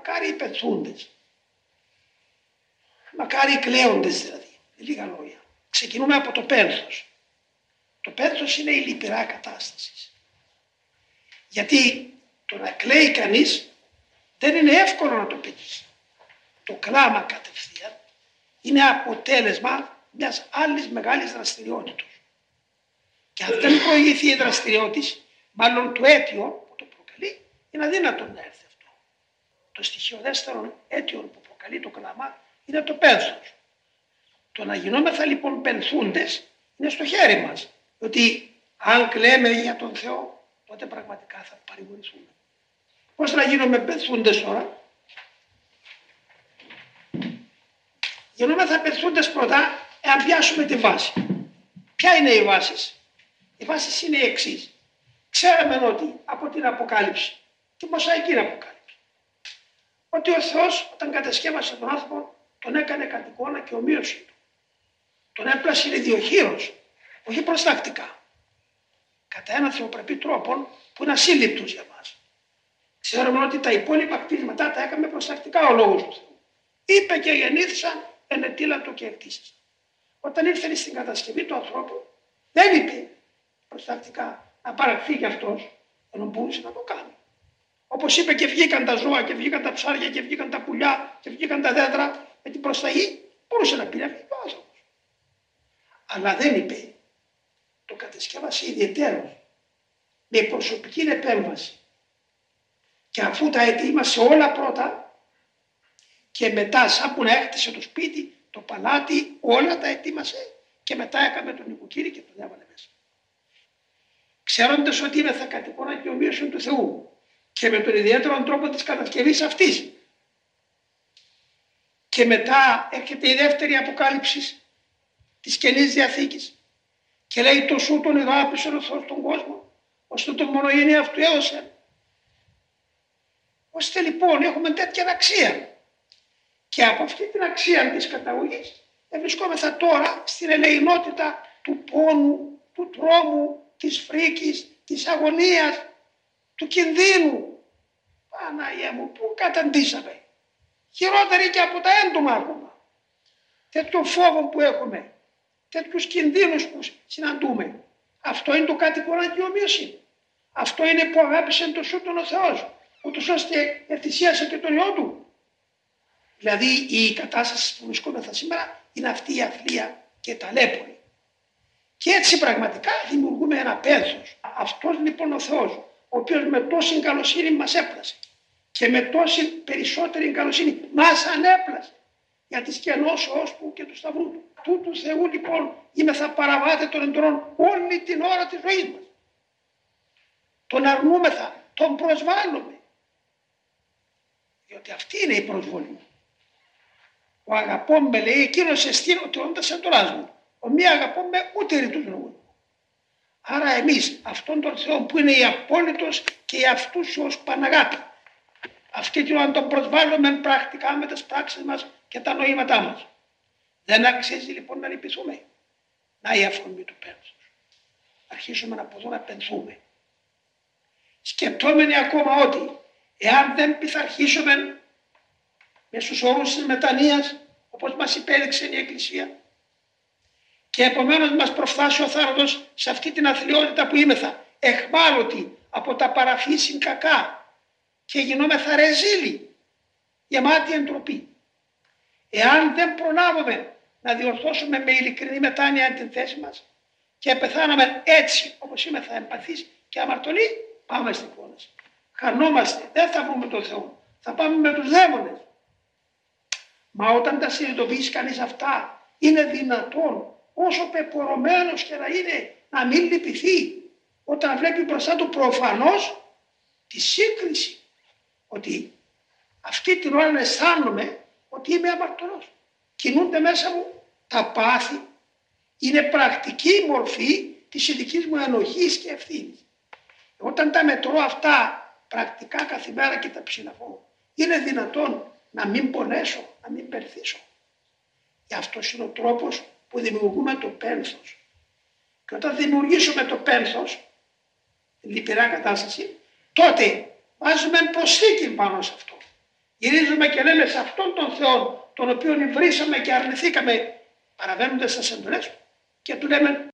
μακάρι οι πεθούντες. Μακάρι οι κλαίοντες δηλαδή. Με λίγα λόγια. Ξεκινούμε από το πένθος. Το πένθος είναι η λυπηρά κατάσταση. Γιατί το να κλαίει κανείς δεν είναι εύκολο να το πετύχει. Το κλάμα κατευθείαν είναι αποτέλεσμα μιας άλλης μεγάλης δραστηριότητας. Και αν δεν προηγηθεί η δραστηριότητα, μάλλον το αίτιο που το προκαλεί, είναι αδύνατο να έρθει αυτό. Το στοιχειοδέστερο αίτιο που προκαλεί το κλάμα είναι το πένθος. Το να γινόμεθα λοιπόν πενθούντες είναι στο χέρι μας. Ότι αν κλαίμε για τον Θεό, τότε πραγματικά θα παρηγορηθούμε. Πώς να γίνουμε πενθούντες τώρα; Γινόμεθα πενθούντες πρώτα εάν πιάσουμε τη βάση. Ποια είναι η βάση. Η βάση είναι η εξής. Ξέραμε ότι από την Αποκάλυψη, τη Μωσαϊκή Αποκάλυψη, ότι ο Θεός όταν κατασκεύασε τον άνθρωπο τον έκανε κατ' εικόνα και ομοίωση του. Τον έπλασε ιδιοχείρος, όχι προστακτικά. Κατά ένα θεοπρεπή τρόπο που είναι ασύλληπτος για μας. Ξέρουμε ότι τα υπόλοιπα κτίσματα τα έκαμε προστακτικά ο λόγος του Θεού. Είπε και γεννήθησαν ενετήλατο και εκτίσησαν. Όταν ήρθε στην κατασκευή του ανθρώπου, δεν είπε προστακτικά να παραχθεί κι αυτός, ενώ μπορούσε να το κάνει. Όπως είπε και βγήκαν τα ζώα και βγήκαν τα ψάρια και βγήκαν τα πουλιά και βγήκαν τα δέντρα με την προσταγή, μπορούσε να πει να ο άνθρωπος. Αλλά δεν είπε. Το κατασκεύασε ιδιαίτερο με προσωπική επέμβαση. Και αφού τα ετοίμασε όλα πρώτα και μετά σαν που να έκτισε το σπίτι, το παλάτι, όλα τα ετοίμασε και μετά έκαμε τον νοικοκύρη και τον έβαλε μέσα. Ξέροντας ότι είμαι θα κατοικώνα και ομοίωση του Θεού και με τον ιδιαίτερο τρόπο της κατασκευής αυτής. Και μετά έρχεται η δεύτερη αποκάλυψη της Καινής Διαθήκης και λέει το σου τον αγάπησε ο Θεός τον κόσμο ώστε τον μονογενή αυτού έδωσε. Ώστε λοιπόν έχουμε τέτοια αξία και από αυτή την αξία της καταγωγής βρισκόμεθα τώρα στην ελεηνότητα του πόνου, του τρόμου, της φρίκης, της αγωνίας, του κινδύνου. Παναγία μου, πού καταντήσαμε. Χειρότερη και από τα έντομα ακόμα. Τέτοιο φόβο που έχουμε, τέτοιους κινδύνους που συναντούμε. Αυτό είναι το κάτι που ομοίωση. Αυτό είναι που αγάπησε το σου τον ο Θεός, ούτως ώστε ευθυσίασε και τον Υιό Του. Δηλαδή η κατάσταση που βρισκόμεθα σήμερα είναι αυτή η αθλία και ταλέπορη. Και έτσι πραγματικά δημιουργούμε ένα πένθος. Αυτός λοιπόν ο Θεός, ο οποίος με τόση καλοσύνη μας έπλασε και με τόση περισσότερη καλοσύνη μας ανέπλασε για τις κενώσεώς του και του σταυρού του. Τούτου Θεού λοιπόν είμαι θα παραβάτε τον εντρών όλη την ώρα της ζωής μας. Τον αρνούμεθα, τον προσβάλλουμε. Διότι αυτή είναι η προσβολή. Ο αγαπώ με λέει εκείνος εστίνω ότι όντας εντοράς μου. Ο μη αγαπώ με ούτε ρητούς λόγους. Άρα εμείς αυτόν τον Θεό που είναι η απόλυτος και η ως Παναγάπη. Αυτή την ώρα τον προσβάλλουμε πρακτικά με τις πράξεις μας και τα νοήματά μας. Δεν αξίζει λοιπόν να λυπηθούμε. Να η αφορμή του πένθους. Αρχίσουμε από εδώ να πενθούμε. Σκεπτόμενοι ακόμα ότι εάν δεν πειθαρχήσουμε με στους όρους της μετανοίας όπως μας υπέδειξε η Εκκλησία και επομένως μας προφθάσει ο θάνατος σε αυτή την αθλειότητα που είμεθα εχμάλωτοι από τα παραφύσιν κακά και γινόμεθα ρεζίλοι γεμάτοι εντροπή. Εάν δεν προλάβουμε να διορθώσουμε με ειλικρινή μετάνοια την θέση μας και πεθάναμε έτσι όπως είμαι θα εμπαθείς και αμαρτωλοί, πάμε στην κόλαση. Χανόμαστε, δεν θα βρούμε τον Θεό. Θα πάμε με τους δαίμονες. Μα όταν τα συνειδητοποιήσει κανείς αυτά, είναι δυνατόν όσο πεπορωμένος και να είναι να μην λυπηθεί όταν βλέπει μπροστά του προφανώς τη σύγκριση ότι αυτή την ώρα αισθάνομαι ότι είμαι αμαρτωλός. Κινούνται μέσα μου τα πάθη. Είναι πρακτική μορφή της ειδικής μου ενοχής και ευθύνης. Όταν τα μετρώ αυτά πρακτικά καθημερινά και τα ψηλαφώ, είναι δυνατόν να μην πονέσω, να μην περθήσω. Γι' αυτό είναι ο τρόπος που δημιουργούμε το πένθος. Και όταν δημιουργήσουμε το πένθος, λυπηρά κατάσταση, τότε βάζουμε προσθήκη πάνω σε αυτό. Γυρίζουμε και λέμε σε αυτόν τον Θεό, τον οποίο βρήσαμε και αρνηθήκαμε, παραβαίνοντας τις εντολές του. Και του λέμε,